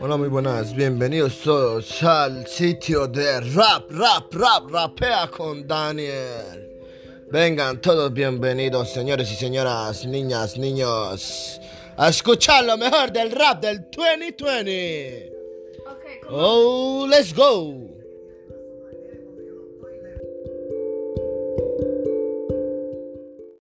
Hola, muy buenas, bienvenidos todos al sitio de rap, rap, rap, rapea con Daniel. Vengan todos bienvenidos, señores y señoras, niñas, niños, a escuchar lo mejor del rap del 2020. Oh, let's go.